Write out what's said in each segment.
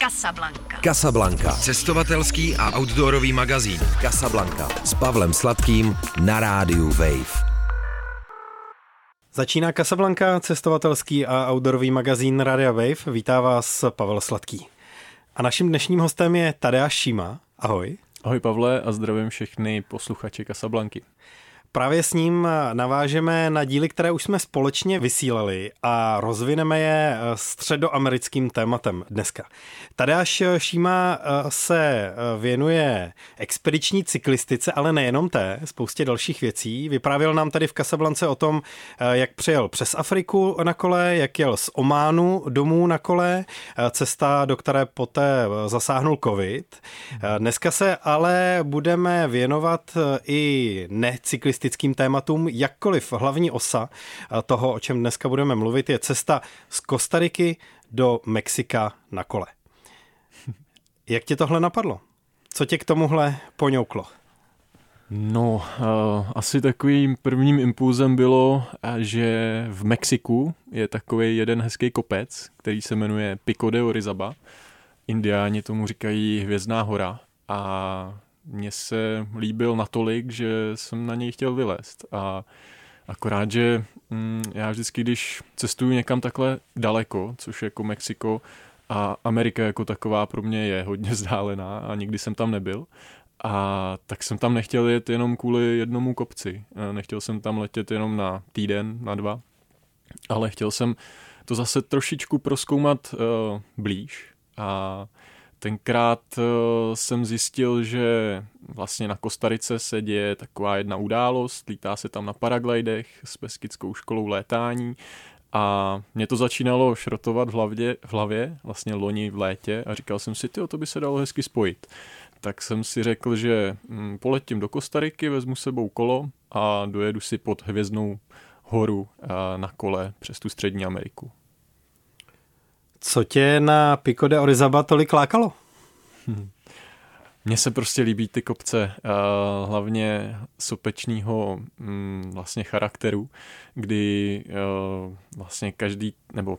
Casablanca. Casablanca. Cestovatelský a outdoorový magazín. Casablanca. S Pavlem Sladkým na rádiu Wave. Začíná Casablanca, cestovatelský a outdoorový magazín Radia Wave. Vítá vás Pavel Sladký. A naším dnešním hostem je Tadeáš Šíma. Ahoj. Ahoj Pavle a zdravím všechny posluchače Casablanky. Právě s ním navážeme na díly, které už jsme společně vysílali a rozvineme je středoamerickým tématem dneska. Tadeáš Šíma se věnuje expediční cyklistice, ale nejenom té, spoustě dalších věcí. Vyprávěl nám tady v Kasablance o tom, jak přijel přes Afriku na kole, jak jel z Ománu domů na kole, cesta, do které poté zasáhnul covid. Dneska se ale budeme věnovat i necyklistickým turistickým tématům, jakkoliv hlavní osa toho, o čem dneska budeme mluvit, je cesta z Kostariky do Mexika na kole. Jak tě tohle napadlo? Co tě k tomuhle poňouklo? No, uh, asi takovým prvním impulzem bylo, že v Mexiku je takový jeden hezký kopec, který se jmenuje Pico de Orizaba. Indiáni tomu říkají Hvězdná hora a mně se líbil natolik, že jsem na něj chtěl vylézt. A akorát, že mm, já vždycky, když cestuju někam takhle daleko, což je jako Mexiko, a Amerika jako taková pro mě je hodně vzdálená a nikdy jsem tam nebyl, a tak jsem tam nechtěl jet jenom kvůli jednomu kopci. Nechtěl jsem tam letět jenom na týden, na dva, ale chtěl jsem to zase trošičku proskoumat uh, blíž a Tenkrát eh, jsem zjistil, že vlastně na Kostarice se děje taková jedna událost, lítá se tam na paraglidech s Beskickou školou létání a mě to začínalo šrotovat v hlavě, v hlavě vlastně loni v létě a říkal jsem si, tyjo, to by se dalo hezky spojit. Tak jsem si řekl, že hm, poletím do Kostariky, vezmu sebou kolo a dojedu si pod Hvězdnou horu eh, na kole přes tu střední Ameriku. Co tě na Pico de Orizaba tolik lákalo? Mně se prostě líbí ty kopce, hlavně sopečního mm, vlastně charakteru, kdy vlastně každý, nebo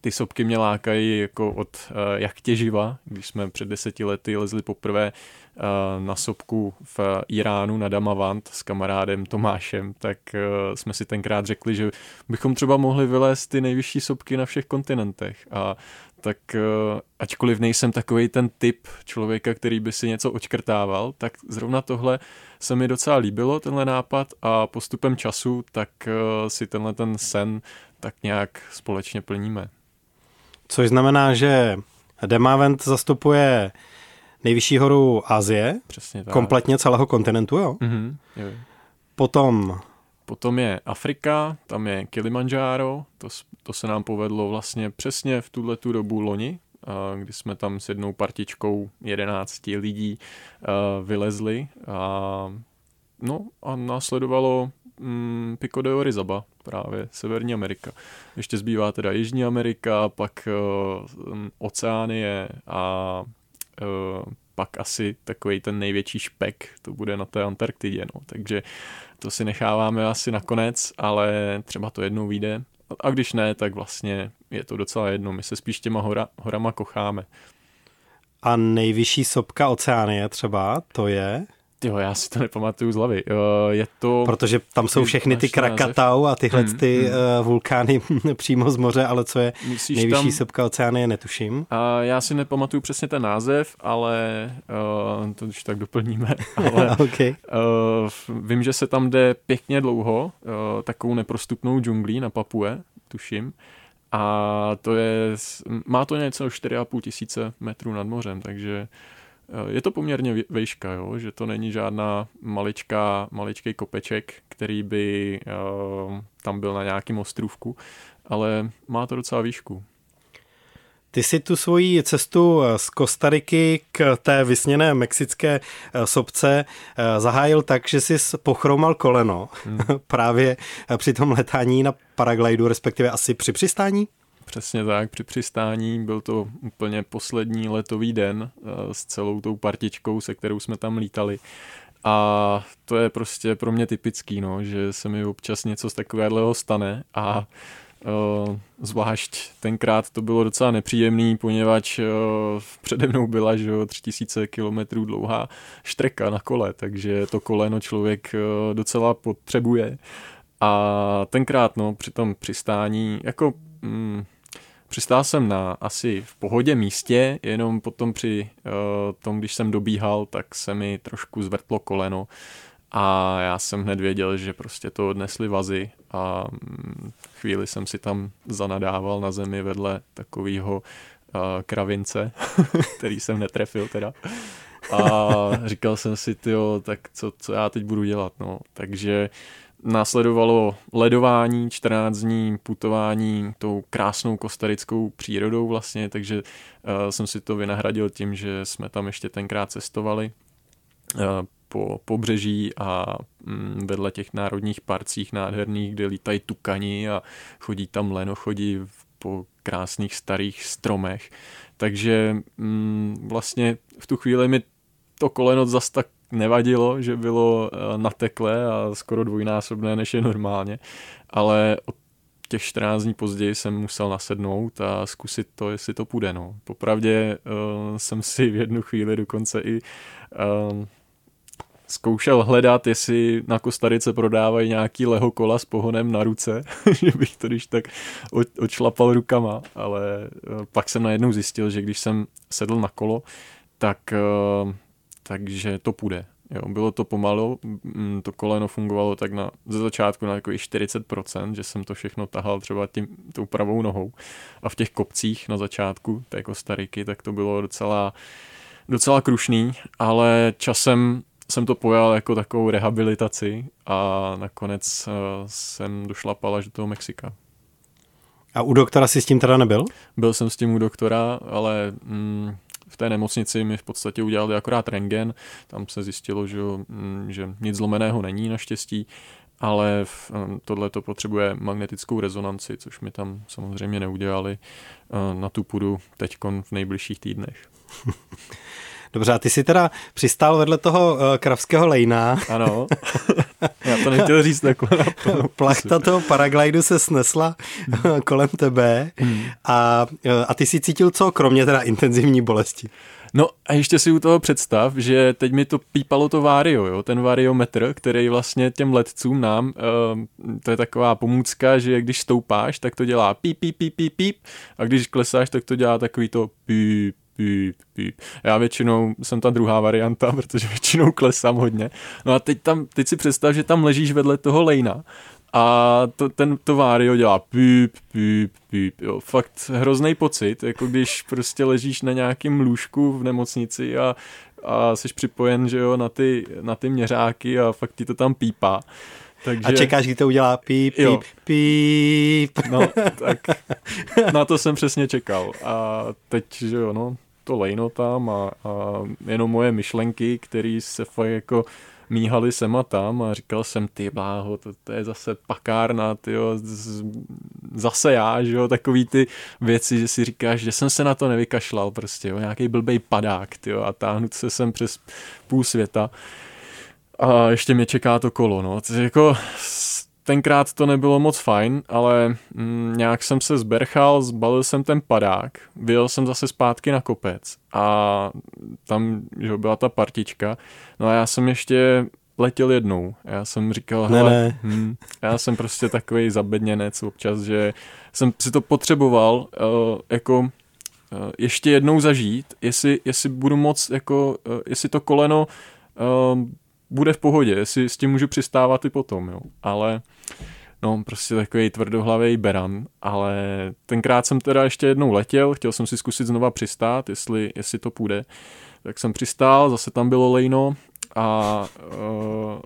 ty sopky mě lákají jako od uh, jak těživa, když jsme před deseti lety lezli poprvé uh, na sopku v Iránu na Damavant s kamarádem Tomášem, tak uh, jsme si tenkrát řekli, že bychom třeba mohli vylézt ty nejvyšší sopky na všech kontinentech a tak uh, ačkoliv nejsem takový ten typ člověka, který by si něco očkrtával, tak zrovna tohle se mi docela líbilo, tenhle nápad a postupem času tak uh, si tenhle ten sen tak nějak společně plníme. Což znamená, že Demavent zastupuje nejvyšší horu Asie, Přesně tak. kompletně celého kontinentu, jo? Mm-hmm, jo. Potom Potom je Afrika, tam je Kilimanjaro, to, to se nám povedlo vlastně přesně v tuhle tu dobu loni, kdy jsme tam s jednou partičkou 11 lidí vylezli. A, no a následovalo mm, Pico de Orizaba, právě Severní Amerika. Ještě zbývá teda Jižní Amerika, pak uh, Oceánie a uh, pak asi takový ten největší špek, to bude na té Antarktidě, no. takže to si necháváme asi nakonec, ale třeba to jednou vyjde a když ne, tak vlastně je to docela jedno, my se spíš těma hora, horama kocháme. A nejvyšší sopka oceánie třeba, to je? Jo, já si to nepamatuju z hlavy. Je to... Protože tam jsou všechny ty Krakatau a tyhle hmm, ty hmm. vulkány přímo z moře, ale co je Myslíš nejvyšší tam... sopka oceánie, netuším. A já si nepamatuju přesně ten název, ale uh, to už tak doplníme. Ale, okay. uh, vím, že se tam jde pěkně dlouho, uh, takovou neprostupnou džunglí na Papue, tuším. A to je, má to něco 4,5 tisíce metrů nad mořem, takže Eh, je to poměrně vejška, jo? že to není žádná maličká, maličký kopeček, který by uh, tam byl na nějakém ostrůvku, ale má to docela výšku. Ty si tu svoji cestu eh, z Kostariky k té vysněné mexické sobce zahájil tak, že jsi pochromal koleno hmm. právě při tom letání na paraglidu, respektive asi při přistání? Přesně tak, při přistání byl to úplně poslední letový den eh, s celou tou partičkou, se kterou jsme tam lítali. A to je prostě pro mě typický, no, že se mi občas něco z takového stane a Uh, zvlášť tenkrát to bylo docela nepříjemný, poněvadž uh, přede mnou byla že 3000 km dlouhá štreka na kole, takže to koleno člověk uh, docela potřebuje. A tenkrát, no, při tom přistání, jako mm, přistál jsem na asi v pohodě místě, jenom potom při uh, tom, když jsem dobíhal, tak se mi trošku zvrtlo koleno a já jsem hned věděl, že prostě to odnesli vazy a mm, chvíli jsem si tam zanadával na zemi vedle takového uh, kravince, který jsem netrefil teda. A říkal jsem si, tyjo, tak co, co já teď budu dělat, no. Takže následovalo ledování, 14 dní putování tou krásnou kostarickou přírodou vlastně, takže uh, jsem si to vynahradil tím, že jsme tam ještě tenkrát cestovali. Uh, po pobřeží a mm, vedle těch národních parcích nádherných, kde lítají tukani a chodí tam lenochodí po krásných starých stromech. Takže mm, vlastně v tu chvíli mi to koleno zas tak nevadilo, že bylo eh, natekle a skoro dvojnásobné, než je normálně, ale od těch 14 dní později jsem musel nasednout a zkusit to, jestli to půjde. No. Popravdě uh, jsem si v jednu chvíli dokonce i uh, zkoušel hledat, jestli na Kostarice prodávají nějaký Lego kola s pohonem na ruce, že bych to když tak odšlapal rukama, ale eh, pak jsem najednou zjistil, že když jsem sedl na kolo, tak eh, takže to půjde. Jo, bylo to pomalu, mm, to koleno fungovalo tak na, ze začátku na jako 40%, že jsem to všechno tahal třeba tím, tou pravou nohou. A v těch kopcích na začátku té Kostariky, tak to bylo docela, docela krušný, ale časem jsem to pojal jako takovou rehabilitaci a nakonec uh, jsem došlapal až do toho Mexika. A u doktora si s tím teda nebyl? Byl jsem s tím u doktora, ale mm, v té nemocnici mi v podstatě udělali akorát rengen. Tam se zjistilo, že, mm, že nic zlomeného není naštěstí, ale mm, tohle to potřebuje magnetickou rezonanci, což mi tam samozřejmě neudělali. Uh, na tu půdu teď v nejbližších týdnech. Dobře, a ty jsi teda přistál vedle toho uh, kravského lejna. Ano, já to nechtěl říct takhle. Plachta toho paraglidu se snesla hmm. kolem tebe hmm. a, eh, a ty si cítil co, kromě teda intenzivní bolesti? No a ještě si u toho představ, že teď mi to pípalo to vario, jo? ten variometr, který vlastně těm letcům nám, uh, to je taková pomůcka, že když stoupáš, tak to dělá píp, píp, píp, píp, píp a když klesáš, tak to dělá takový to píp, píp, píp. Já většinou jsem ta druhá varianta, protože většinou klesám hodně. No a teď, tam, teď si představ, že tam ležíš vedle toho lejna a to, ten, to Vario dělá píp, píp, píp, jo, fakt hrozný pocit, jako když prostě ležíš na nějakém lůžku v nemocnici a, a jsi připojen, že jo, na ty, na ty měřáky a fakt ti to tam pípá. Takže... A čekáš, kdy to udělá píp, píp, jo. píp. No, tak na to jsem přesně čekal. A teď, že jo, no, to lejno tam a, a jenom moje myšlenky, které se fakt jako míhali sem a tam a říkal jsem, ty bláho, to, to je zase pakárna, ty jo, zase já, že jo, takový ty věci, že si říkáš, že jsem se na to nevykašlal prostě, jo, nějaký blbej padák, ty jo, a táhnout se sem přes půl světa. A ještě mě čeká to kolo, no, to jako tenkrát to nebylo moc fajn, ale mm, nějak jsem se zberchal, zbalil jsem ten padák, vyjel jsem zase zpátky na kopec a tam že byla ta partička. No a já jsem ještě letěl jednou. Já jsem říkal, ne, hele, ne. Hm, já jsem prostě takový zabedněnec občas, že jsem si to potřeboval uh, jako uh, ještě jednou zažít, jestli, jestli budu moc, jako, uh, jestli to koleno uh, bude v pohodě, jestli s tím můžu přistávat i potom, jo. Ale no, prostě takový tvrdohlavý beran, ale tenkrát jsem teda ještě jednou letěl, chtěl jsem si zkusit znova přistát, jestli, jestli to půjde. Tak jsem přistál, zase tam bylo lejno a uh,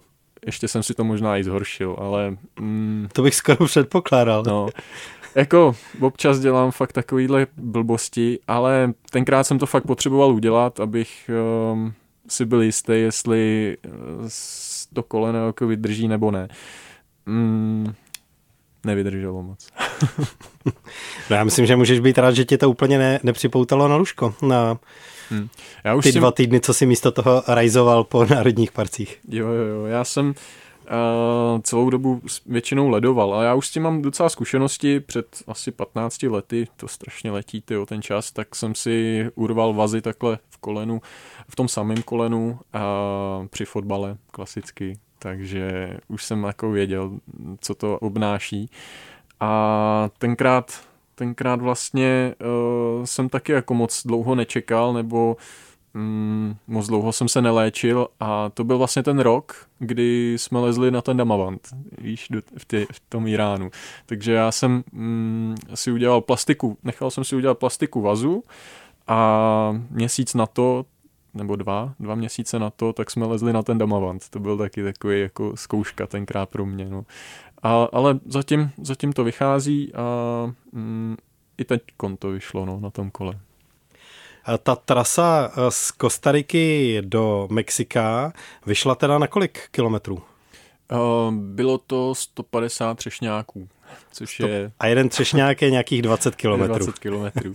ještě jsem si to možná i zhoršil, ale... Mm, to bych skoro předpokládal. No, jako občas dělám fakt takovýhle blbosti, ale tenkrát jsem to fakt potřeboval udělat, abych um, si byl jistý, jestli eh, to koleno jako vydrží nebo ne. Mm, nevydrželo moc. no já myslím, že můžeš být rád, že tě to úplně ne, nepřipoutalo na lůžko. Na hmm. já už ty dva týdny, co si místo toho rajzoval po národních parcích. Jo, jo, jo. Já jsem Uh, celou dobu většinou ledoval. A já už s tím mám docela zkušenosti před asi 15 lety, to strašně letí tyjo, ten čas, tak jsem si urval vazy takhle v kolenu, v tom samém kolenu a při fotbale klasicky, takže už jsem jako věděl, co to obnáší. A tenkrát tenkrát vlastně uh, jsem taky jako moc dlouho nečekal, nebo mm, moc dlouho jsem se neléčil a to byl vlastně ten rok, kdy jsme lezli na ten Damavant, víš, do, v, tě, v tom Iránu. Takže já jsem mm, si udělal plastiku, nechal jsem si udělat plastiku vazu a měsíc na to, nebo dva, dva měsíce na to, tak jsme lezli na ten Damavant. To byl taky takový jako zkouška tenkrát pro mě. No. A, ale zatím, zatím to vychází a mm, i teď to vyšlo no, na tom kole. Ta trasa eh, z Kostariky do Mexika vyšla teda na kolik kilometrů? Uh, bylo to 150 třešňáků což je... A jeden třešňák je nějakých 20 kilometrů. 20 kilometrů,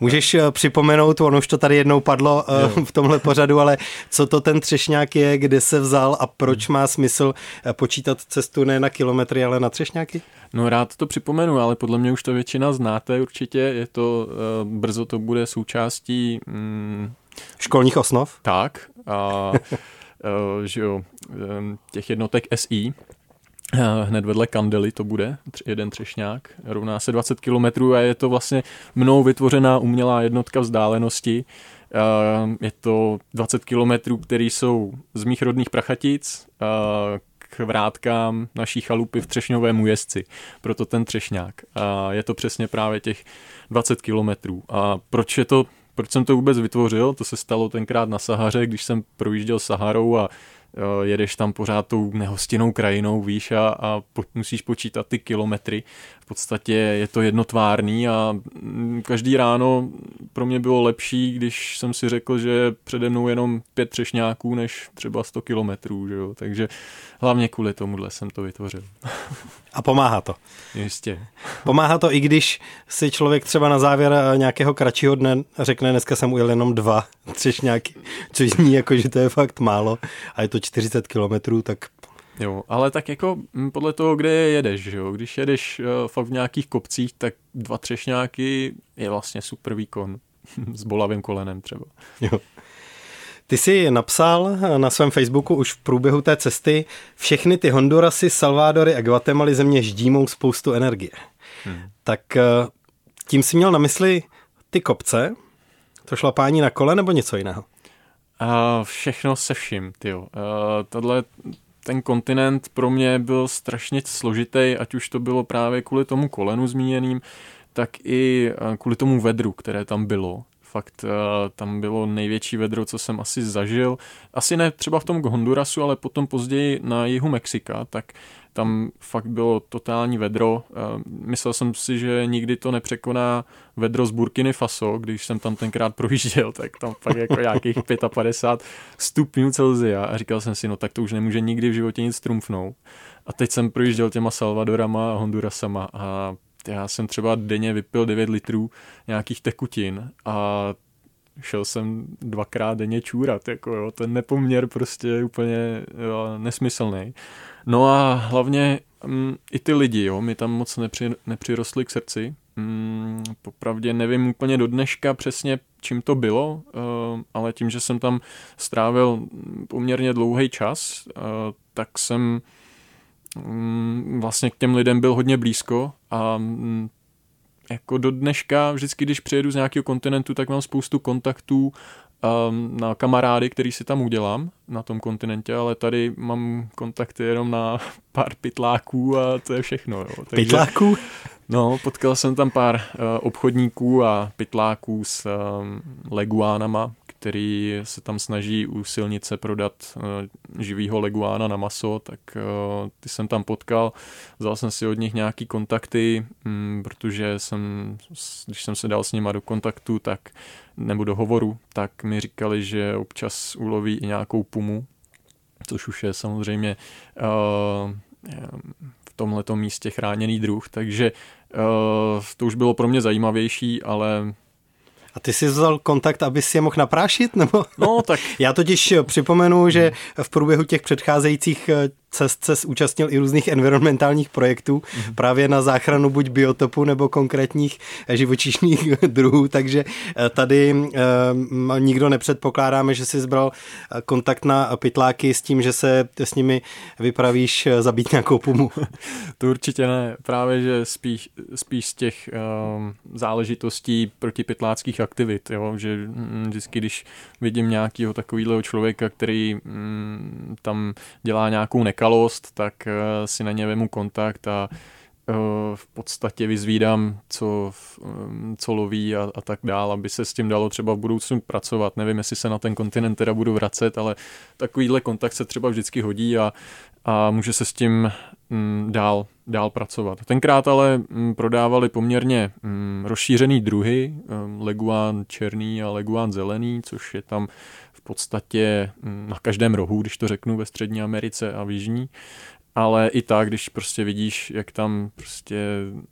Můžeš eh, připomenout, ono už to tady jednou padlo eh, jo. v tomhle pořadu, ale co to ten třešňák je, kde se vzal a proč má smysl eh, počítat cestu ne na kilometry, ale na třešňáky? No rád to připomenu, ale podle mě už to většina znáte určitě, je to, brzo to bude součástí... Mm, Školních osnov? Tak, a že jo, těch jednotek SI, Eh, hned vedle Kandely to bude, jeden třešňák, rovná se 20 km a je to vlastně mnou vytvořená umělá jednotka vzdálenosti. Eh, je to 20 km, které jsou z mých rodných Prachatic eh, k vrátkám naší chalupy v Třešňovém újezdci. Proto ten třešňák. Je to přesně právě těch 20 kilometrů. A proč je to proč jsem to vůbec vytvořil? To se stalo tenkrát na Sahaře, když jsem projížděl Saharou a jedeš tam pořád tou nehostinnou krajinou, víš, a, a po, musíš počítat ty kilometry. V podstatě je to jednotvárný a mm, každý ráno pro mě bylo lepší, když jsem si řekl, že přede mnou jenom pět třešňáků, než třeba 100 kilometrů, že jo? takže hlavně kvůli tomuhle jsem to vytvořil. A pomáhá to. Jistě. Pomáhá to i když si člověk třeba na závěr eh, nějakého kratšího dne řekne, dneska jsem ujel jenom dva třešňáky, což zní jako, že to je fakt málo a je to 40 kilometrů, tak Jo, ale tak jako mm, podle toho, kde jedeš, že jo? Když jedeš uh, fakt v nějakých kopcích, tak dva třešňáky je vlastně super výkon. S bolavým kolenem třeba. Jo. Ty jsi napsal na svém Facebooku už v průběhu té cesty, všechny ty Hondurasy, Salvadory a Guatemaly země ždímou spoustu energie. Hmm. Tak eh, tím si měl na mysli ty kopce, to šlapání na kole nebo něco jiného? Uh, všechno se vším, tyjo. Uh, tohle, ten kontinent pro mě byl strašně složitý, ať už to bylo právě kvůli tomu kolenu zmíněným, tak i kvůli tomu vedru, které tam bylo fakt uh, tam bylo největší vedro, co jsem asi zažil. Asi ne třeba v tom Hondurasu, ale potom později na jihu Mexika, tak tam fakt bylo totální vedro. Uh, myslel jsem si, že nikdy to nepřekoná vedro z Burkiny Faso, když jsem tam tenkrát projížděl, tak tam fakt jako nějakých 55 stupňů Celzia a říkal jsem si, no tak to už nemůže nikdy v životě nic trumfnout. A teď jsem projížděl těma Salvadorama a Hondurasama a já jsem třeba denně vypil 9 litrů nějakých tekutin a šel jsem dvakrát denně čůrat, jako jo, ten nepoměr prostě je úplně jo, nesmyslný. No a hlavně mm, i ty lidi, jo, mi tam moc nepři, nepřirostli k srdci. Mm, popravdě nevím úplně do dneška přesně, čím to bylo, uh, ale tím, že jsem tam strávil poměrně dlouhý čas, uh, tak jsem Mm, vlastně k těm lidem byl hodně blízko a mm, jako do dneška vždycky, když přijedu z nějakého kontinentu, tak mám spoustu kontaktů um, na kamarády, který si tam udělám na tom kontinentě, ale tady mám kontakty jenom na pár pytláků a to je všechno. Jo. Takže, pytláků? No, potkal jsem tam pár uh, obchodníků a pytláků s um, leguánama, který se tam snaží u silnice prodat uh, živýho leguána na maso, tak uh, ty jsem tam potkal, vzal jsem si od nich nějaký kontakty, um, protože jsem, když jsem se dal s nima do kontaktu, tak nebo do hovoru, tak mi říkali, že občas uloví i nějakou pumu, což už je samozřejmě uh, v tomhletom místě chráněný druh, takže to už bylo pro mě zajímavější, ale a ty jsi vzal kontakt, aby si je mohl naprášit? Nebo? No, tak. Já totiž připomenu, že v průběhu těch předcházejících cest se zúčastnil i různých environmentálních projektů mm-hmm. právě na záchranu buď biotopu nebo konkrétních živočišných druhů, takže tady nikdo nepředpokládáme, že si zbral kontakt na pytláky s tím, že se s nimi vypravíš zabít nějakou pumu. To určitě ne, právě že spíš, spíš z těch um, záležitostí protipytláckých aktivit, jo? že mm, vždycky, když vidím nějakého takového člověka, který mm, tam dělá nějakou nekalost, tak uh, si na ně vemu kontakt a uh, v podstatě vyzvídám, co, um, co loví a, a tak dál, aby se s tím dalo třeba v budoucnu pracovat. Nevím, jestli se na ten kontinent teda budu vracet, ale takovýhle kontakt se třeba vždycky hodí a, a může se s tím mm, dál, dál pracovat. Tenkrát ale mm, prodávali poměrně mm, rozšířený druhy, mm, leguán černý a leguán zelený, což je tam podstatě na každém rohu, když to řeknu, ve Střední Americe a v Jižní. Ale i tak, když prostě vidíš, jak tam prostě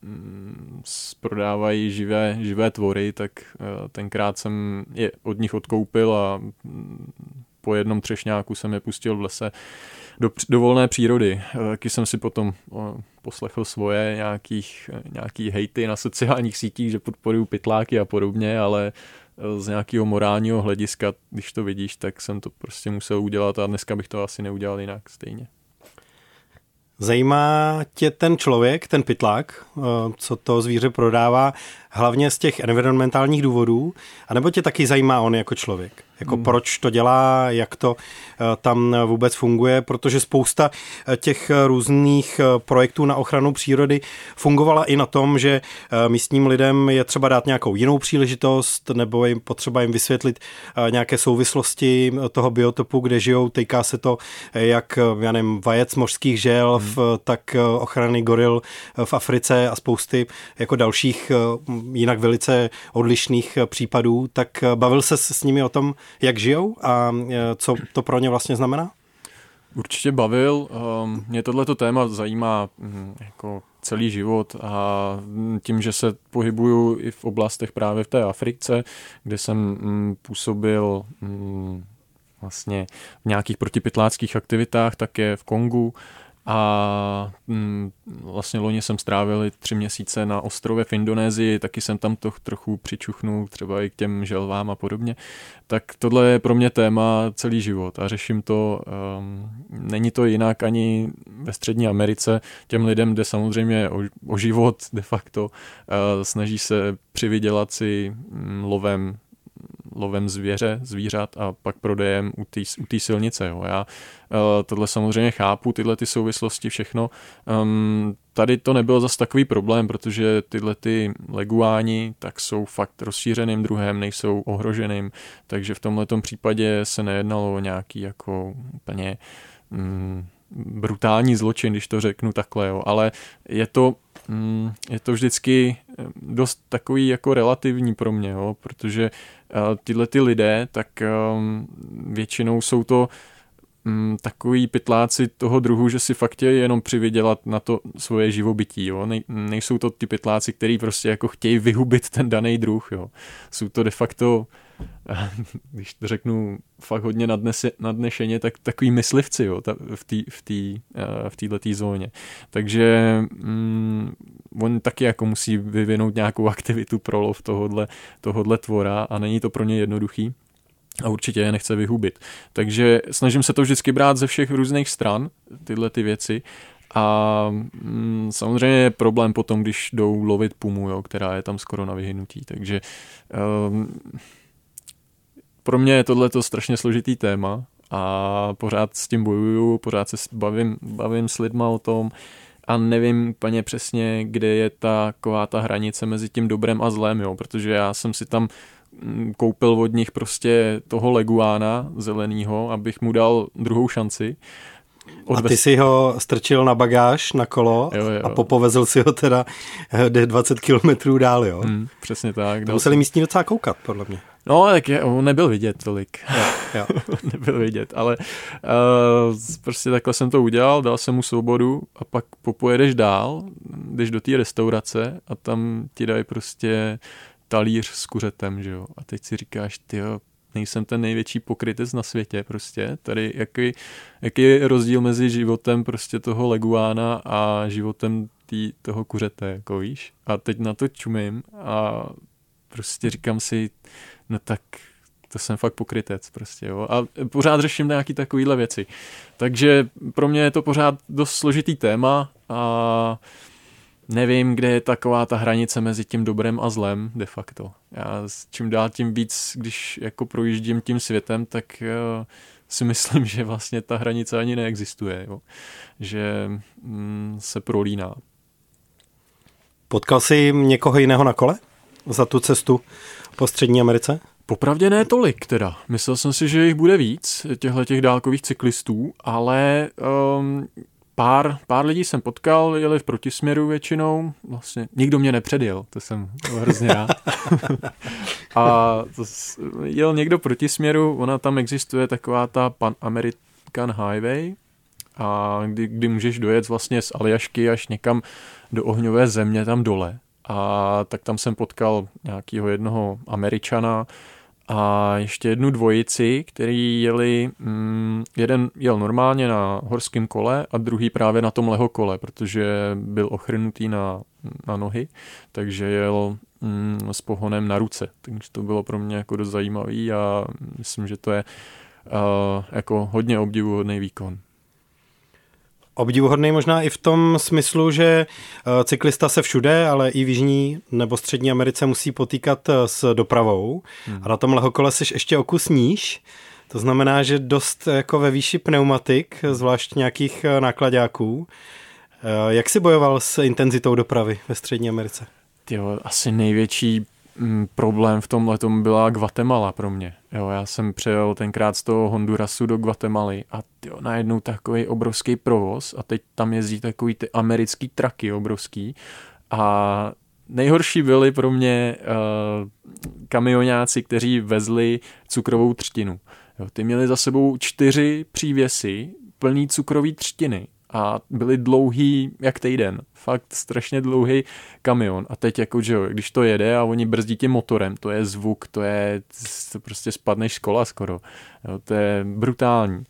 mm, prodávají živé, živé tvory, tak uh, tenkrát jsem je od nich odkoupil a mm, po jednom třešňáku jsem je pustil v lese do, do volné přírody. Eh, taky jsem si potom poslechl svoje nějakých, nějaký hejty na sociálních sítích, že podporují pytláky a podobně, ale eh, z nějakého morálního hlediska, když to vidíš, tak jsem to prostě musel udělat a dneska bych to asi neudělal jinak stejně. Zajímá tě ten člověk, ten pytlák, eh, co to zvíře prodává, hlavně z těch environmentálních důvodů, anebo tě taky zajímá on jako člověk? Jako hmm. proč to dělá, jak to eh, tam vůbec funguje, protože spousta eh, těch různých eh, projektů na ochranu přírody fungovala i na tom, že místním lidem je třeba dát nějakou jinou příležitost nebo jim potřeba jim vysvětlit nějaké souvislosti toho biotopu, kde žijou. Týká se to jak, já nevím, vajec mořských žel, hmm. tak ochrany goril v Africe a spousty jako dalších jinak velice odlišných případů. Tak bavil se s nimi o tom, jak žijou a e, co to pro ně vlastně znamená? Určitě bavil. Ehm, mě tohleto téma zajímá mm, jako celý život a tím, že se pohybuju i v oblastech právě v té Africe, kde jsem mm, působil vlastně v nějakých protipytláckých aktivitách, také v Kongu, a mm, vlastně loni jsem strávil tři měsíce na ostrově v Indonésii, taky jsem tam to trochu přičuchnul, třeba i k těm želvám a podobně. Tak tohle je pro mě téma celý život a řeším to, um, není to jinak ani ve Střední Americe. Těm lidem jde samozřejmě o, o život de facto, uh, snaží se přivydělat si um, lovem lovem zvěře, zvířat a pak prodejem u té silnice. Jo. Já uh, tohle samozřejmě chápu, tyhle ty souvislosti, všechno. Um, tady to nebyl zas takový problém, protože tyhle ty leguáni tak jsou fakt rozšířeným druhem, nejsou ohroženým, takže v tomhle případě se nejednalo o nějaký jako úplně mm, brutální zločin, když to řeknu takhle, jo. ale je to, je to vždycky eh, dost takový jako relativní pro mě, jo, protože uh, tyhle ty lidé, tak um, většinou jsou to um, takový pytláci toho druhu, že si fakt chtějí jenom přivydělat na to svoje živobytí, jo. Nej, nejsou to ty pytláci, který prostě jako chtějí vyhubit ten daný druh, jo. Jsou to de facto když to řeknu fakt hodně nadnese, nadnešeně, tak takový myslivci jo, ta, v té v tý, uh, v zóně. Takže mm, on taky jako musí vyvinout nějakou aktivitu pro lov tohodle, tohodle tvora a není to pro ně jednoduchý a určitě je nechce vyhubit. Takže snažím se to vždycky brát ze všech různých stran, tyhle ty věci. A mm, samozřejmě je problém potom, když jdou lovit pumu, jo, která je tam skoro na vyhynutí. Takže um, pro mě je tohle strašně složitý téma a pořád s tím bojuju, pořád se bavím, bavím s lidma o tom a nevím úplně přesně, kde je ta, taková ta hranice mezi tím dobrem a zlem, jo, protože já jsem si tam mm, koupil od nich prostě toho leguána zelenýho, abych mu dal druhou šanci Odvez... A ty si ho strčil na bagáž, na kolo jo, jo. a popovezl si ho teda 20 kilometrů dál, jo? Hmm, přesně tak. To museli místní docela koukat, podle mě. No, tak je, on nebyl vidět tolik. Jo, jo. nebyl vidět, ale uh, prostě takhle jsem to udělal, dal jsem mu svobodu a pak popojedeš dál, jdeš do té restaurace a tam ti dají prostě talíř s kuřetem, že jo. A teď si říkáš, ty nejsem ten největší pokrytec na světě prostě. Tady jaký, jaký je rozdíl mezi životem prostě toho leguána a životem tý, toho kuřete, jako víš. A teď na to čumím a prostě říkám si, no tak to jsem fakt pokrytec prostě, jo. A pořád řeším nějaký takovýhle věci. Takže pro mě je to pořád dost složitý téma a nevím, kde je taková ta hranice mezi tím dobrem a zlem de facto. Já čím dál tím víc, když jako projíždím tím světem, tak uh, si myslím, že vlastně ta hranice ani neexistuje, jo. že mm, se prolíná. Potkal jsi někoho jiného na kole za tu cestu po Střední Americe? Popravdě ne tolik teda. Myslel jsem si, že jich bude víc, těchto těch dálkových cyklistů, ale um, pár, pár lidí jsem potkal, jeli v protisměru většinou, vlastně nikdo mě nepředjel, to jsem hrozně rád. a to, jel někdo protisměru, ona tam existuje taková ta Pan American Highway, a kdy, kdy můžeš dojet vlastně z Aljašky až někam do ohňové země tam dole. A tak tam jsem potkal nějakého jednoho Američana, a ještě jednu dvojici, který jeli, mm, jeden jel normálně na horském kole a druhý právě na tom leho kole, protože byl ochrnutý na, na nohy, takže jel mm, s pohonem na ruce. Takže to bylo pro mě jako dost zajímavý a myslím, že to je uh, jako hodně obdivuhodný výkon. Obdivuhodný možná i v tom smyslu, že eh, cyklista se všude, ale i v Jižní nebo Střední Americe musí potýkat eh, s dopravou hmm. a na tom lehokole jsi ještě o kus níž, to znamená, že dost jako ve výši pneumatik, zvlášť nějakých eh, nákladáků. Jak jsi bojoval s intenzitou dopravy ve Střední Americe? Jo, asi největší mm, problém v tomhle byla Guatemala pro mě. Jo, já jsem přejel tenkrát z toho Hondurasu do Guatemaly a jo, najednou takový obrovský provoz a teď tam jezdí takový ty americký traky obrovský a nejhorší byli pro mě uh, kamionáci, kteří vezli cukrovou třtinu. Jo, ty měli za sebou čtyři přívěsy plný cukrový třtiny a byly dlouhý jak týden. Fakt strašně dlouhý kamion. A teď jako, že jo, když to jede a oni brzdí tím motorem, to je zvuk, to je, to prostě spadneš škola skoro. Jo, to je brutální.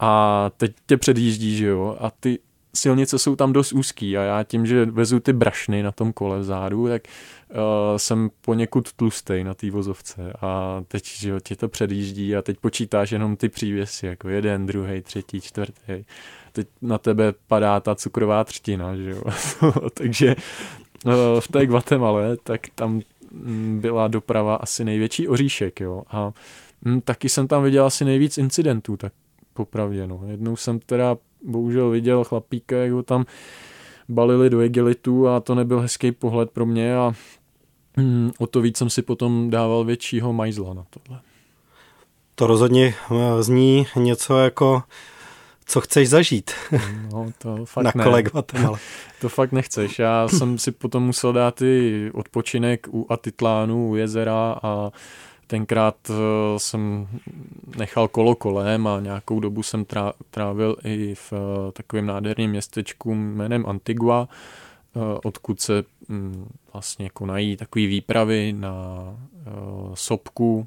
A teď tě předjíždí, že jo, a ty silnice jsou tam dost úzký a já tím, že vezu ty brašny na tom kole vzadu, tak uh, jsem poněkud tlustej na té vozovce a teď, že jo, tě to předjíždí a teď počítáš jenom ty přívěsy, jako jeden, druhý, třetí, čtvrtý teď na tebe padá ta cukrová třtina, že jo. Takže eh, v té Guatemala, tak tam mm, byla doprava asi největší oříšek, jo. A mm, taky jsem tam viděl asi nejvíc incidentů, tak popravdě, no. Jednou jsem teda bohužel viděl chlapíka, jak ho tam balili do egelitu a to nebyl hezký pohled pro mě a mm, o to víc jsem si potom dával většího majzla na tohle. To rozhodně eh, zní něco jako co chceš zažít no, to fakt na ne. kole Guatemala. to fakt nechceš. Já jsem si potom musel dát i odpočinek u Atitlánu, u jezera a tenkrát eh, jsem nechal kolo kolem a nějakou dobu jsem trávil i v eh, takovém nádherném městečku jménem Antigua, eh, odkud se mm, vlastně konají takové výpravy na sopku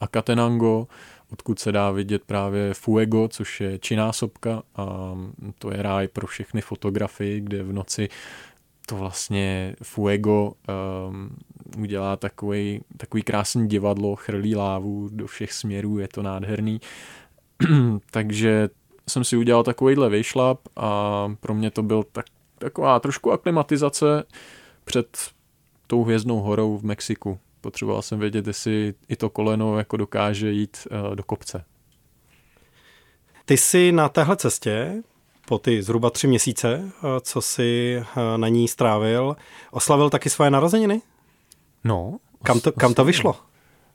a Katenango, odkud se dá vidět právě Fuego, což je činná sopka a to je ráj pro všechny fotografii, kde v noci to vlastně Fuego um, udělá takový, takový krásný divadlo, chrlí lávu do všech směrů, je to nádherný. Takže jsem si udělal takovýhle vyšlap a pro mě to byl tak, taková trošku aklimatizace před tou hvězdnou horou v Mexiku. Potřeboval jsem vědět, jestli i to koleno jako dokáže jít uh, do kopce. Ty jsi na téhle cestě po ty zhruba tři měsíce, eh, co jsi eh, na ní strávil, oslavil taky svoje narozeniny? No. Kam to, kam to vyšlo?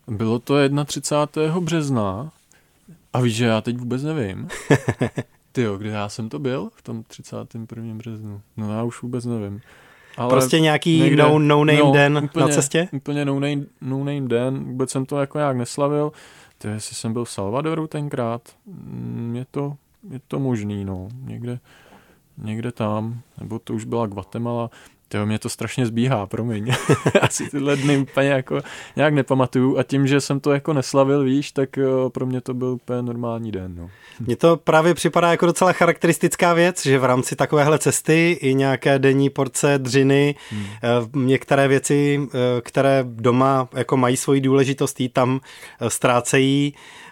Bylo to 31. března a víš, že já teď vůbec nevím. Ty jo, kde já jsem to byl v tom 31. březnu? No já už vůbec nevím. Ale prostě nějaký někde, no, no name no, den úplně, na cestě? Úplně no name, no name den, vůbec jsem to jako nějak neslavil. To jestli jsem byl v Salvadoru tenkrát, mm, je to, je to možný, no, někde, někde tam, nebo to už byla Guatemala. To mě to strašně zbíhá, promiň. Asi tyhle dny úplně jako nějak nepamatuju a tím, že jsem to jako neslavil, víš, tak jo, pro mě to byl úplně normální den. No. Mně to právě připadá jako docela charakteristická věc, že v rámci takovéhle cesty i nějaké denní porce dřiny, hmm. některé věci, které doma jako mají svoji důležitost, tam ztrácejí Eh,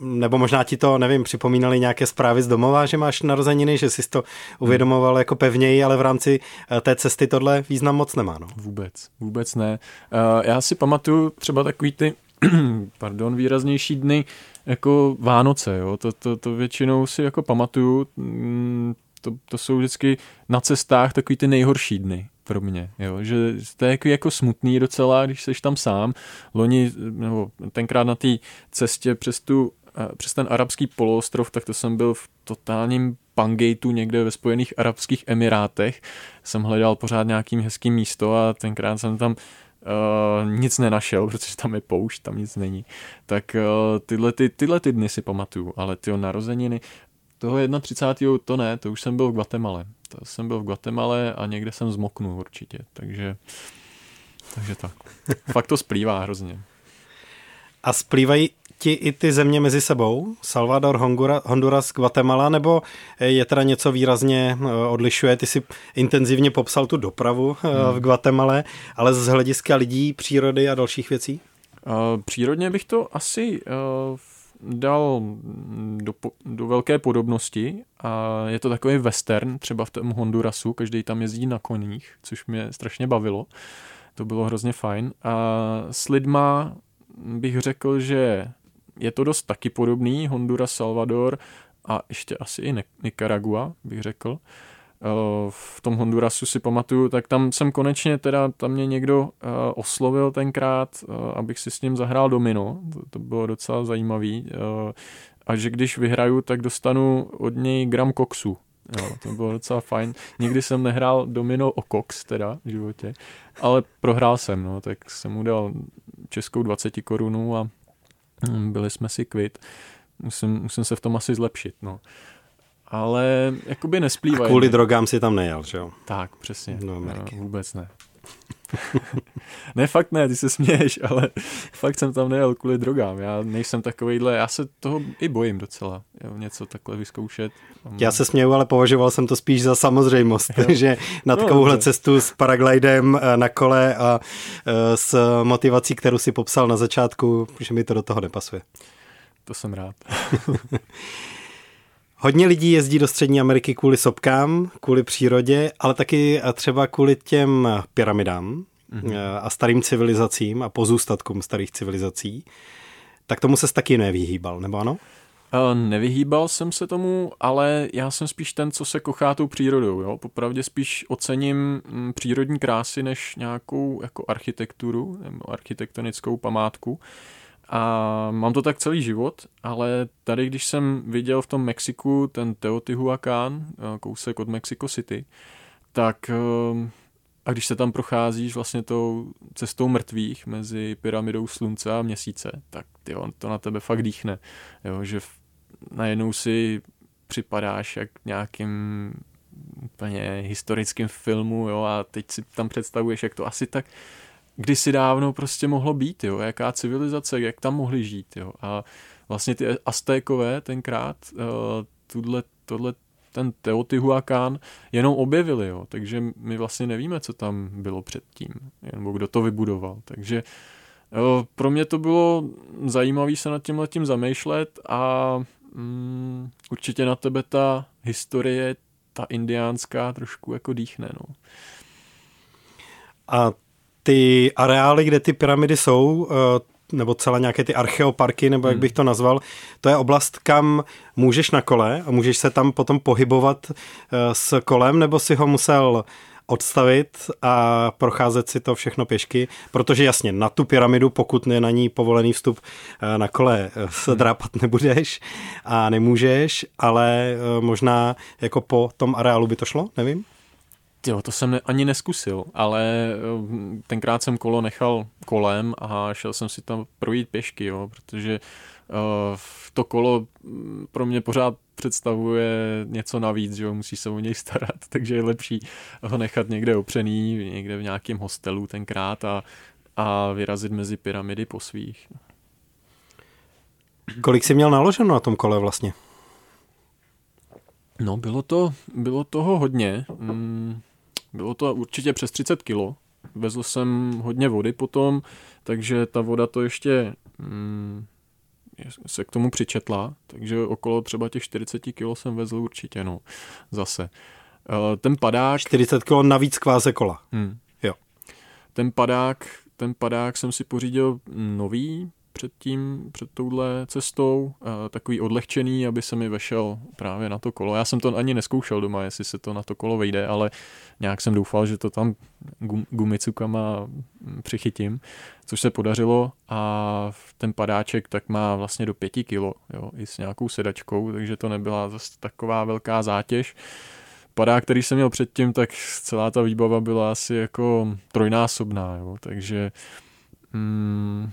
nebo možná ti to, nevím, připomínali nějaké zprávy z domova, že máš narozeniny, že jsi to uvědomoval jako pevněji, ale v rámci eh, té cesty tohle význam moc nemá. No. Vůbec, vůbec ne. Eh, já si pamatuju třeba takový ty pardon, výraznější dny jako Vánoce, jo? To, to, to většinou si jako pamatuju, mm, to, to jsou vždycky na cestách takový ty nejhorší dny pro mě, jo, že to je jako, jako smutný docela, když jsi tam sám. Loni, nebo tenkrát na té cestě přes tu eh, přes ten arabský poloostrov, tak to jsem byl v totálním Pangejtu někde ve Spojených Arabských Emirátech. Jsem hledal pořád nějakým hezkým místo a tenkrát jsem tam Uh, nic nenašel, protože tam je poušť, tam nic není. Tak uh, tyhle, ty, tyhle ty dny si pamatuju, ale ty narozeniny, toho 31. to ne, to už jsem byl v Guatemala. To jsem byl v Guatemala a někde jsem zmoknul určitě, takže, takže tak. Fakt to splývá hrozně. A splývají ti i ty země mezi sebou? Salvador, Honduras, Guatemala, nebo je teda něco výrazně eh, odlišuje? Ty si intenzivně popsal tu dopravu eh, hmm. v Guatemala, ale z hlediska lidí, přírody a dalších věcí? Uh, přírodně bych to asi uh, dal do, do velké podobnosti a je to takový western, třeba v tom Hondurasu, každý tam jezdí na koních, což mě strašně bavilo. To bylo hrozně fajn. A s lidma bych řekl, že je to dost taky podobný, Honduras, Salvador a ještě asi i Nicaragua, bych řekl. Eh, v tom Hondurasu si pamatuju, tak tam jsem konečně teda, tam mě někdo eh, oslovil tenkrát, eh, abych si s ním zahrál domino, to, to bylo docela zajímavý a že když vyhraju, tak dostanu od něj gram koksu. Jo, to bylo docela fajn. Nikdy jsem nehrál domino o koks teda v životě, ale prohrál jsem, no, tak jsem mu dal českou 20 korunů a hm, byli jsme si kvit. Musím, musím se v tom asi zlepšit, no ale jakoby nesplývají. A kvůli drogám si tam nejel, že jo? Tak, přesně. No, no, vůbec ne. ne, fakt ne, ty se směješ, ale fakt jsem tam nejel kvůli drogám. Já nejsem takovýhle, já se toho i bojím docela, jo, něco takhle vyzkoušet. Já se směju, ale považoval jsem to spíš za samozřejmost, že na no, takovouhle no, cestu s paraglidem eh, na kole a eh, s motivací, kterou si popsal na začátku, že mi to do toho nepasuje. To jsem rád. Hodně lidí jezdí do Střední Ameriky kvůli sopkám, kvůli přírodě, ale taky třeba kvůli těm pyramidám mm-hmm. a starým civilizacím a pozůstatkům starých civilizací. Tak tomu se taky nevyhýbal, nebo ano? Nevyhýbal jsem se tomu, ale já jsem spíš ten, co se kochá tou přírodou. Jo? Popravdě spíš ocením mm, přírodní krásy než nějakou jako architekturu nebo architektonickou památku. A mám to tak celý život, ale tady, když jsem viděl v tom Mexiku ten Teotihuacán, eh, kousek od Mexico City, tak eh, a když se tam procházíš vlastně tou cestou mrtvých mezi pyramidou slunce a měsíce, tak tyjo, to na tebe fakt dýchne. Jo, že najednou si připadáš jak nějakým úplně historickým filmu jo, a teď si tam představuješ, jak to asi tak kdysi dávno prostě mohlo být, jo, jaká civilizace, jak tam mohli žít, jo. A vlastně ty Aztékové tenkrát uh, tuhle, tohle, ten Teotihuacán jenom objevili, jo, takže my vlastně nevíme, co tam bylo předtím, nebo kdo to vybudoval, takže uh, pro mě to bylo zajímavé se nad tím letím zamýšlet a um, určitě na tebe ta historie, ta indiánská trošku jako dýchne, no. A ty areály, kde ty pyramidy jsou, eh, nebo celé nějaké ty archeoparky, nebo jak hmm. bych to nazval, to je oblast, kam můžeš na kole a můžeš se tam potom pohybovat eh, s kolem, nebo si ho musel odstavit a procházet si to všechno pěšky, protože jasně, na tu pyramidu, pokud je na ní povolený vstup eh, na kole, se hmm. drápat nebudeš a nemůžeš, ale možná jako po tom areálu by to šlo, nevím. Jo, to jsem ne, ani neskusil, ale eh, tenkrát jsem kolo nechal kolem a šel jsem si tam projít pěšky, jo, protože uh, to kolo mm, pro mě pořád představuje něco navíc, že jo, musí se o něj starat, takže je lepší ho nechat někde opřený, někde v nějakém hostelu tenkrát a, a vyrazit mezi pyramidy po svých. Kolik jsi měl naloženo na tom kole vlastně? No, bylo to, bylo toho hodně. Mm, bylo to určitě přes 30 kilo. Vezl jsem hodně vody potom, takže ta voda to ještě mm, se k tomu přičetla, takže okolo třeba těch 40 kilo jsem vezl určitě, no, zase. Eh, ten padák... 40 kilo navíc kváze kola. Hmm. Jo. Ten padák, ten padák jsem si pořídil nový, před tím, před touhle cestou, takový odlehčený, aby se mi vešel právě na to kolo. Já jsem to ani neskoušel doma, jestli se to na to kolo vejde, ale nějak jsem doufal, že to tam gumicukama přichytím, což se podařilo a ten padáček tak má vlastně do pěti kilo, jo, i s nějakou sedačkou, takže to nebyla zase taková velká zátěž padák, který jsem měl předtím, tak celá ta výbava byla asi jako trojnásobná, jo, takže mm,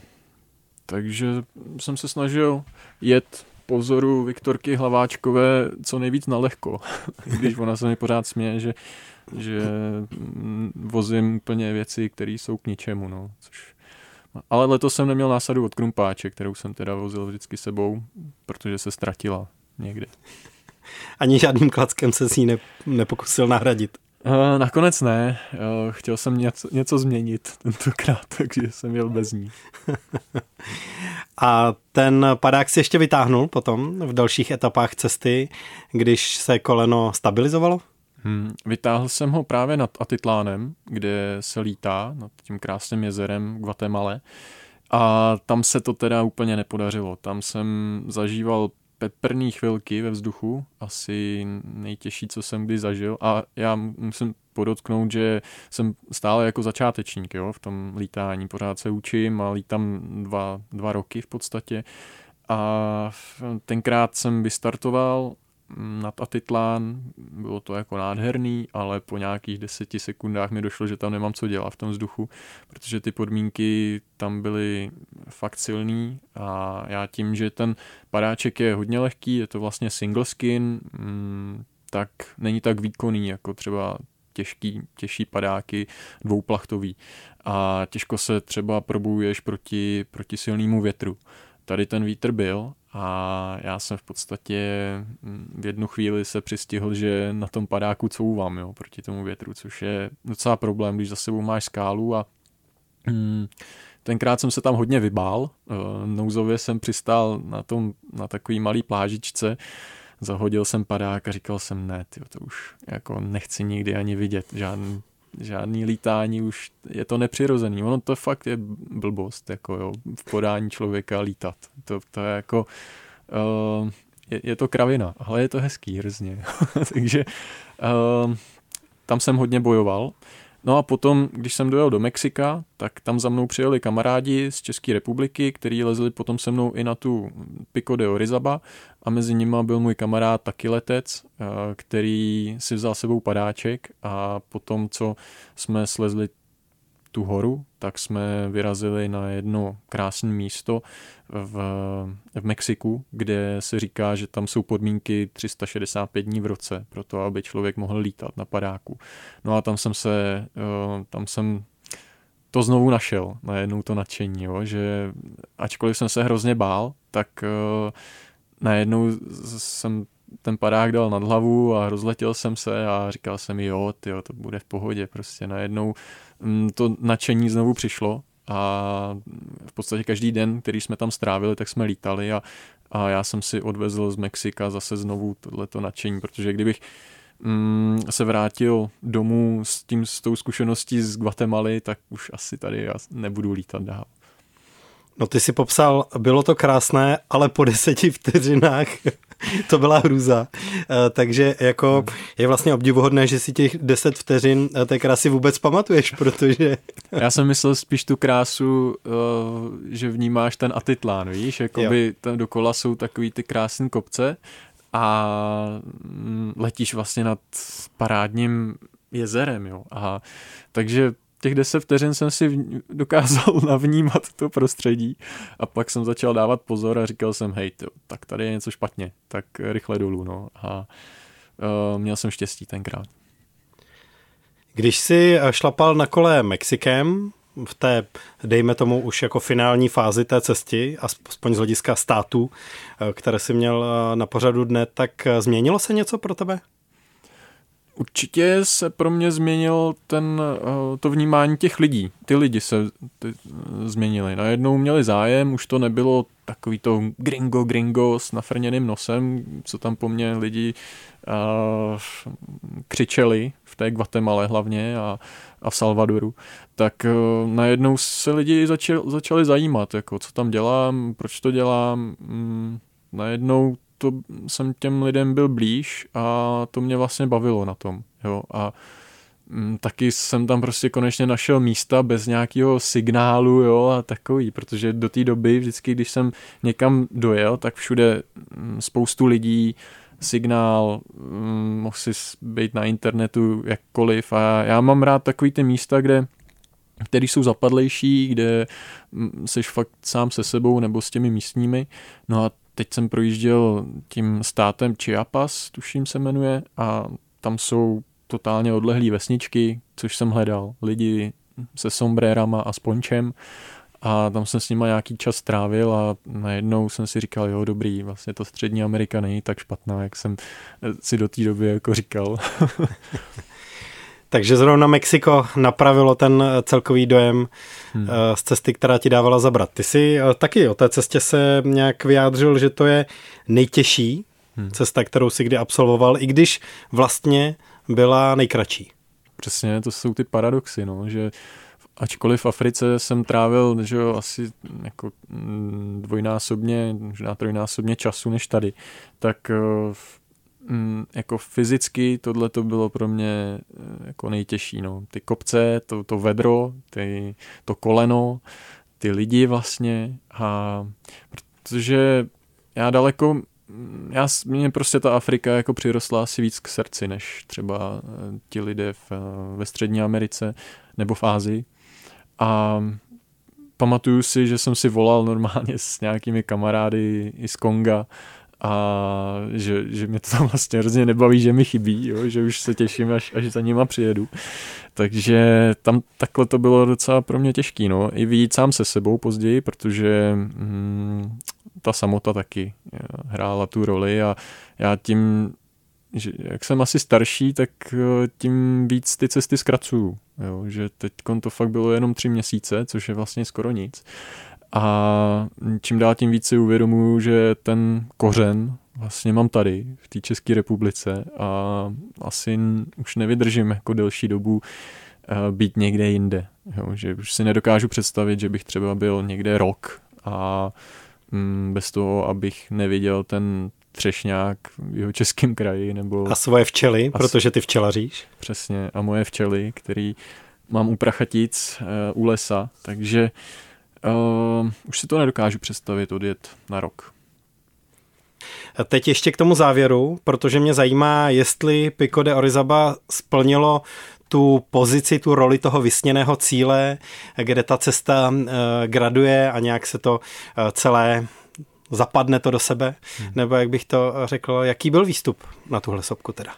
takže jsem se snažil jet po vzoru Viktorky Hlaváčkové co nejvíc na lehko, když ona se mi pořád směje, že, že vozím úplně věci, které jsou k ničemu. No, což... Ale letos jsem neměl násadu od krumpáče, kterou jsem teda vozil vždycky sebou, protože se ztratila někde. Ani žádným klackem se si ji ne, nepokusil nahradit. Uh, nakonec ne. Uh, chtěl jsem něco, něco změnit tentokrát, takže jsem jel bez ní. A ten padák si ještě vytáhnul potom v dalších etapách cesty, když se koleno stabilizovalo? Hmm, vytáhl jsem ho právě nad Atitlánem, kde se lítá, nad tím krásným jezerem Guatemala. A tam se to teda úplně nepodařilo. Tam jsem zažíval peprný chvilky ve vzduchu, asi nejtěžší, co jsem kdy zažil. A já musím podotknout, že jsem stále jako začátečník jo, v tom lítání. Pořád se učím a lítám dva, dva roky v podstatě. A tenkrát jsem vystartoval nad Atitlán, bylo to jako nádherný, ale po nějakých deseti sekundách mi došlo, že tam nemám co dělat v tom vzduchu, protože ty podmínky tam byly fakt silný a já tím, že ten padáček je hodně lehký, je to vlastně single skin, mm, tak není tak výkonný jako třeba těžký, těžší padáky dvouplachtový a těžko se třeba probuješ proti, proti silnému větru. Tady ten vítr byl a já jsem v podstatě mm, v jednu chvíli se přistihl, že na tom padáku couvám jo, proti tomu větru, což je docela problém, když za sebou máš skálu a mm, tenkrát jsem se tam hodně vybál, e, nouzově jsem přistál na, tom, na takový malý plážičce, zahodil jsem padák a říkal jsem ne, tyjo, to už jako nechci nikdy ani vidět, žádný žádný lítání už je to nepřirozený. Ono to fakt je blbost, jako jo, v podání člověka lítat. To, to je jako, uh, je, je to kravina, ale je to hezký hrozně. Takže uh, tam jsem hodně bojoval. No a potom, když jsem dojel do Mexika, tak tam za mnou přijeli kamarádi z České republiky, kteří lezli potom se mnou i na tu Pico de Orizaba a mezi nimi byl můj kamarád taky letec, eh, který si vzal sebou padáček a potom, co jsme slezli tu horu, tak jsme vyrazili na jedno krásné místo v, v Mexiku, kde se říká, že tam jsou podmínky 365 dní v roce pro to, aby člověk mohl lítat na padáku. No a tam jsem se, eh, tam jsem to znovu našel, najednou to nadšení, jo, že ačkoliv jsem se hrozně bál, tak uh, najednou jsem ten padák dal nad hlavu a rozletěl jsem se a říkal jsem jo, tyjo, to bude v pohodě, prostě najednou to nadšení znovu přišlo a v podstatě každý den, který jsme tam strávili, tak jsme lítali a, a já jsem si odvezl z Mexika zase znovu tohleto nadšení, protože kdybych mm, se vrátil domů s, tím, s tou zkušeností z Guatemaly, tak už asi tady já nebudu lítat dál. No ty si popsal, bylo to krásné, ale po deseti vteřinách to byla hrůza. Eh, takže jako je vlastně obdivuhodné, že si těch deset vteřin eh, té krásy vůbec pamatuješ, protože... Já jsem myslel spíš tu krásu, eh, že vnímáš ten Atitlán, víš, jakoby tam dokola jsou takový ty krásné kopce a mm, letíš vlastně nad parádním jezerem, jo. A takže těch deset vteřin jsem si dokázal navnímat to prostředí a pak jsem začal dávat pozor a říkal jsem, hej, to, tak tady je něco špatně, tak rychle dolů, no. A uh, měl jsem štěstí tenkrát. Když si šlapal na kole Mexikem, v té, dejme tomu, už jako finální fázi té cesty, aspoň z hlediska států, eh, které si měl eh, na pořadu dne, tak změnilo se něco pro tebe? Určitě se pro mě změnil ten, eh, to vnímání těch lidí. Ty lidi se ty eh, změnili. Najednou měli zájem, už to nebylo takový to gringo, gringo s nafrněným nosem, co tam po mně lidi uh, křičeli v té Guatemala hlavně a, a v Salvadoru, tak uh, najednou se lidi začali, začali zajímat, jako co tam dělám, proč to dělám. Mm, najednou to jsem těm lidem byl blíž a to mě vlastně bavilo na tom. Jo? A mm, taky jsem tam prostě konečně našel místa bez nějakého signálu jo, a takový, protože do té doby vždycky, když jsem někam dojel, tak všude mm, spoustu lidí, signál, mm, mohl si být na internetu jakkoliv a já mám rád takový ty místa, kde který jsou zapadlejší, kde jsi fakt sám se sebou nebo s těmi místními. No a teď jsem projížděl tím státem Chiapas, tuším se jmenuje, a tam jsou totálně odlehlé vesničky, což jsem hledal. Lidi se sombrérama a spončem a tam jsem s nima nějaký čas trávil a najednou jsem si říkal, jo, dobrý, vlastně to střední Amerika není tak špatná, jak jsem si do té doby jako říkal. Takže zrovna Mexiko napravilo ten eh, celkový dojem hmm. Eh, z cesty, která ti dávala zabrat. Ty jsi eh, taky o té cestě se nějak vyjádřil, že to je nejtěžší hmm. cesta, kterou si kdy absolvoval, i když vlastně byla nejkratší. Přesně, to jsou ty paradoxy, no, že ačkoliv v Africe jsem trávil že jo, asi jako mm, dvojnásobně, možná trojnásobně času než tady, tak v mm, jako fyzicky tohle to bylo pro mě eh, jako nejtěžší. No. Ty kopce, to, to vedro, ty, to koleno, ty lidi vlastně a protože já daleko mm, já, mě prostě ta Afrika jako přirostla asi víc k srdci, než třeba eh, ti lidé v, eh, ve Střední Americe nebo v Ázii. A pamatuju si, že jsem si volal normálně s nějakými kamarády i z Konga a že, že mě to tam vlastně hrozně nebaví, že mi chybí, jo, že už se těším, až, až za nima přijedu. Takže tam takhle to bylo docela pro mě těžký, no. I vyjít sám se sebou později, protože hm, ta samota taky eh, hrála tu roli a já tím, že jak jsem asi starší, tak eh, tím víc ty cesty zkracuju. Jo, že teď to fakt bylo jenom tři měsíce, což je vlastně skoro nic. A čím dál tím více uvědomuju, že ten kořen vlastně mám tady, v té České republice a asi už nevydržím jako delší dobu eh, být někde jinde. Jo, že už si nedokážu představit, že bych třeba byl někde rok a mm, bez toho, abych neviděl ten třešňák v jeho českém kraji. Nebo... A svoje včely, a protože ty včelaříš. Přesně, a moje včely, který mám u Prachatic, uh, u lesa, takže uh, Uh, už si to nedokážu představit odjet na rok. Teď ještě k tomu závěru, protože mě zajímá, jestli Pico de Orizaba splnilo tu pozici, tu roli toho vysněného cíle, kde ta cesta uh, graduje a nějak se to uh, celé zapadne to do sebe, hmm. nebo jak bych to řekl, jaký byl výstup na tuhle sopku teda?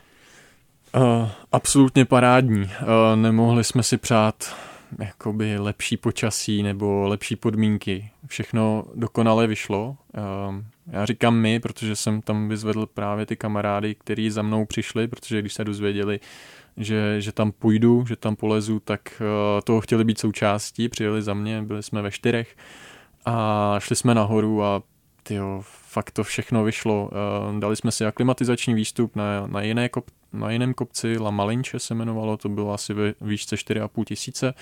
Uh, absolutně parádní. Uh, nemohli jsme si přát jakoby lepší počasí nebo lepší podmínky. Všechno dokonale vyšlo. Ehm, já říkám my, protože jsem tam vyzvedl právě ty kamarády, kteří za mnou přišli, protože když se dozvěděli, že, že tam půjdu, že tam polezu, tak eh, toho chtěli být součástí, přijeli za mě, byli jsme ve čtyřech a šli jsme nahoru a tyjo, fakt to všechno vyšlo. Ehm, dali jsme si aklimatizační výstup na, na jiné kop, na jiném kopci, La Malinče se jmenovalo, to bylo asi ve výšce 4,5 tisíce.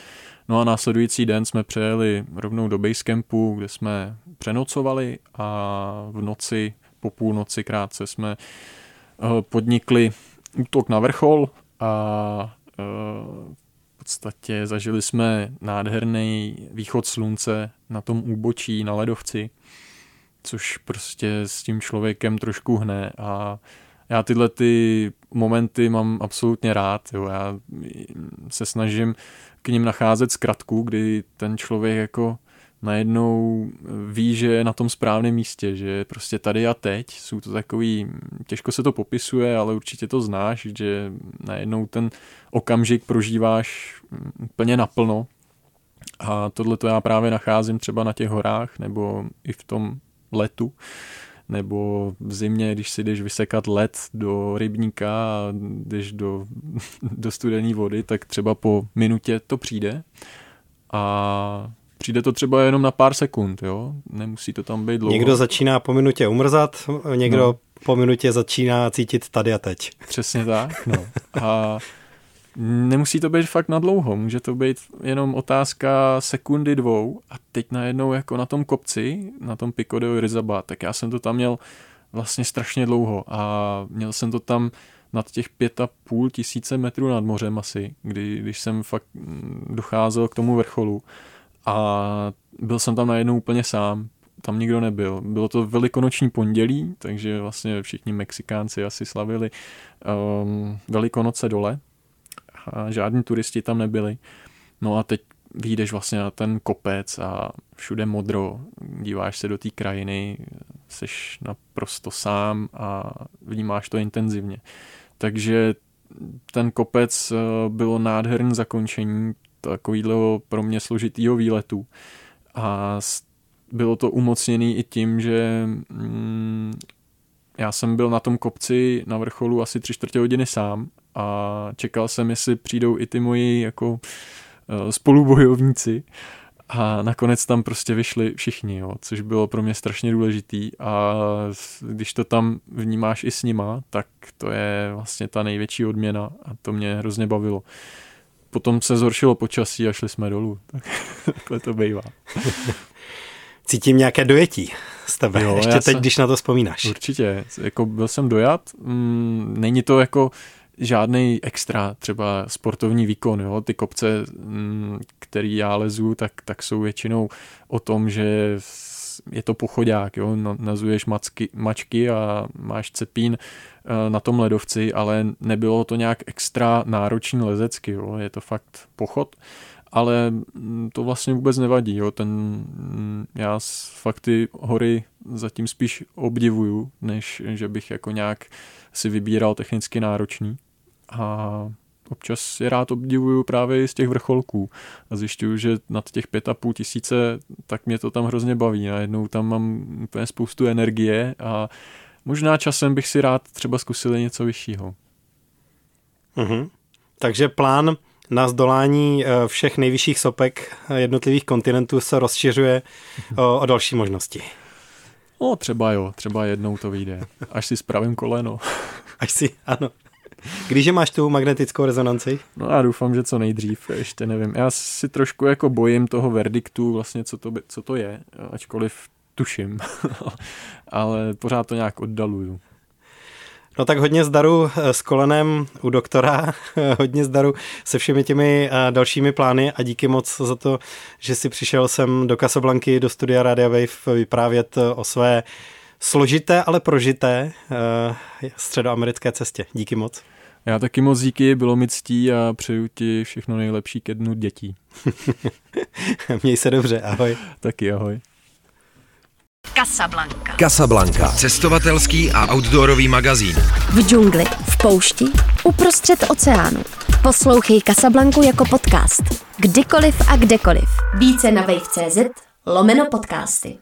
No a následující den jsme přejeli rovnou do Basecampu, kde jsme přenocovali a v noci, po půlnoci krátce jsme eh, podnikli útok na vrchol a eh, v podstatě zažili jsme nádherný východ slunce na tom úbočí, na ledovci, což prostě s tím člověkem trošku hne a já tyhle ty momenty mám absolutně rád. Jo. Já se snažím k ním nacházet zkratku, kdy ten člověk jako najednou ví, že je na tom správném místě, že prostě tady a teď jsou to takový, těžko se to popisuje, ale určitě to znáš, že najednou ten okamžik prožíváš úplně naplno a tohle to já právě nacházím třeba na těch horách nebo i v tom letu, nebo v zimě, když si jdeš vysekat led do rybníka a jdeš do, do studené vody, tak třeba po minutě to přijde a přijde to třeba jenom na pár sekund, jo? Nemusí to tam být dlouho. Někdo začíná po minutě umrzat, někdo no. po minutě začíná cítit tady a teď. Přesně tak, no. A nemusí to být fakt na dlouho, může to být jenom otázka sekundy dvou. A teď najednou jako na tom kopci, na tom Pico de Orizaba, tak já jsem to tam měl vlastně strašně dlouho. A měl jsem to tam nad těch pět a půl tisíce metrů nad mořem asi, kdy, když jsem fakt docházel k tomu vrcholu. A byl jsem tam najednou úplně sám, tam nikdo nebyl. Bylo to velikonoční pondělí, takže vlastně všichni Mexikánci asi slavili um, velikonoce dole žádní turisti tam nebyli. No a teď vyjdeš vlastně na ten kopec a všude modro, díváš se do té krajiny, seš naprosto sám a vnímáš to intenzivně. Takže ten kopec eh, bylo nádherné zakončení takového pro mě složitýho výletu a bylo to umocněné i tím, že mm, já jsem byl na tom kopci na vrcholu asi tři čtvrtě hodiny sám a čekal jsem, jestli přijdou i ty moji jako eh, spolubojovníci a nakonec tam prostě vyšli všichni, jo, což bylo pro mě strašně důležitý a když to tam vnímáš i s nima, tak to je vlastně ta největší odměna a to mě hrozně bavilo. Potom se zhoršilo počasí a šli jsme dolů. Takhle to bývá. Cítím nějaké dojetí z tebe, jo, ještě teď, jsem, když na to vzpomínáš. Určitě, jako byl jsem dojat, mm, není to jako žádný extra třeba sportovní výkon. Jo? Ty kopce, mm, který já lezu, tak, tak jsou většinou o tom, že je to pochodák, jo? nazuješ macky, mačky a máš cepín eh, na tom ledovci, ale nebylo to nějak extra náročný lezecky, jo? je to fakt pochod, ale mm, to vlastně vůbec nevadí, jo? Ten, mm, já fakt ty hory zatím spíš obdivuju, než že bych jako nějak si vybíral technicky náročný a občas je rád obdivuju právě z těch vrcholků a zjišťuju, že nad těch pět a půl tisíce, tak mě to tam hrozně baví. Najednou tam mám úplně spoustu energie a možná časem bych si rád třeba zkusil něco vyššího. Mhm. Takže plán na zdolání eh, všech nejvyšších sopek jednotlivých kontinentů se rozšiřuje o, o další možnosti. No třeba jo, třeba jednou to vyjde, až si spravím koleno. Až si, ano. Když máš tu magnetickou rezonanci? No já doufám, že co nejdřív, ještě nevím. Já si trošku jako bojím toho verdiktu, vlastně co to, co to je, ačkoliv tuším, ale pořád to nějak oddaluju. No tak hodně zdaru eh, s kolenem u doktora, hodně zdaru se všemi těmi eh, dalšími plány a díky moc za to, že si přišel sem do Casablanky, do studia Radio Wave vyprávět eh, o své složité, ale prožité středoamerické cestě. Díky moc. Já taky moc díky, bylo mi ctí a přeju ti všechno nejlepší ke dnu dětí. Měj se dobře, ahoj. Taky ahoj. Casablanca. Casablanca. Cestovatelský a outdoorový magazín. V džungli, v poušti, uprostřed oceánu. Poslouchej Casablanku jako podcast. Kdykoliv a kdekoliv. Více na wave.cz lomeno podcasty.